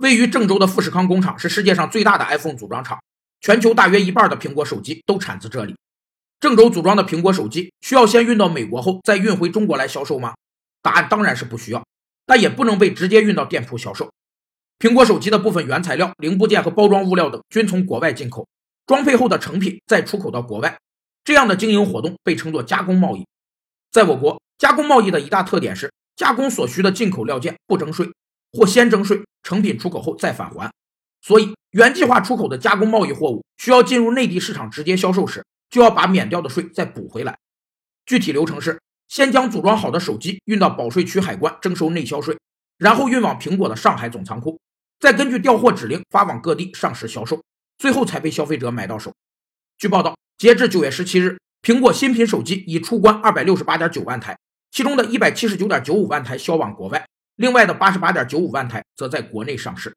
位于郑州的富士康工厂是世界上最大的 iPhone 组装厂，全球大约一半的苹果手机都产自这里。郑州组装的苹果手机需要先运到美国后再运回中国来销售吗？答案当然是不需要，但也不能被直接运到店铺销售。苹果手机的部分原材料、零部件和包装物料等均从国外进口，装配后的成品再出口到国外。这样的经营活动被称作加工贸易。在我国，加工贸易的一大特点是加工所需的进口料件不征税，或先征税，成品出口后再返还。所以，原计划出口的加工贸易货物需要进入内地市场直接销售时，就要把免掉的税再补回来。具体流程是：先将组装好的手机运到保税区海关征收内销税，然后运往苹果的上海总仓库。再根据调货指令发往各地上市销售，最后才被消费者买到手。据报道，截至九月十七日，苹果新品手机已出关二百六十八点九万台，其中的一百七十九点九五万台销往国外，另外的八十八点九五万台则在国内上市。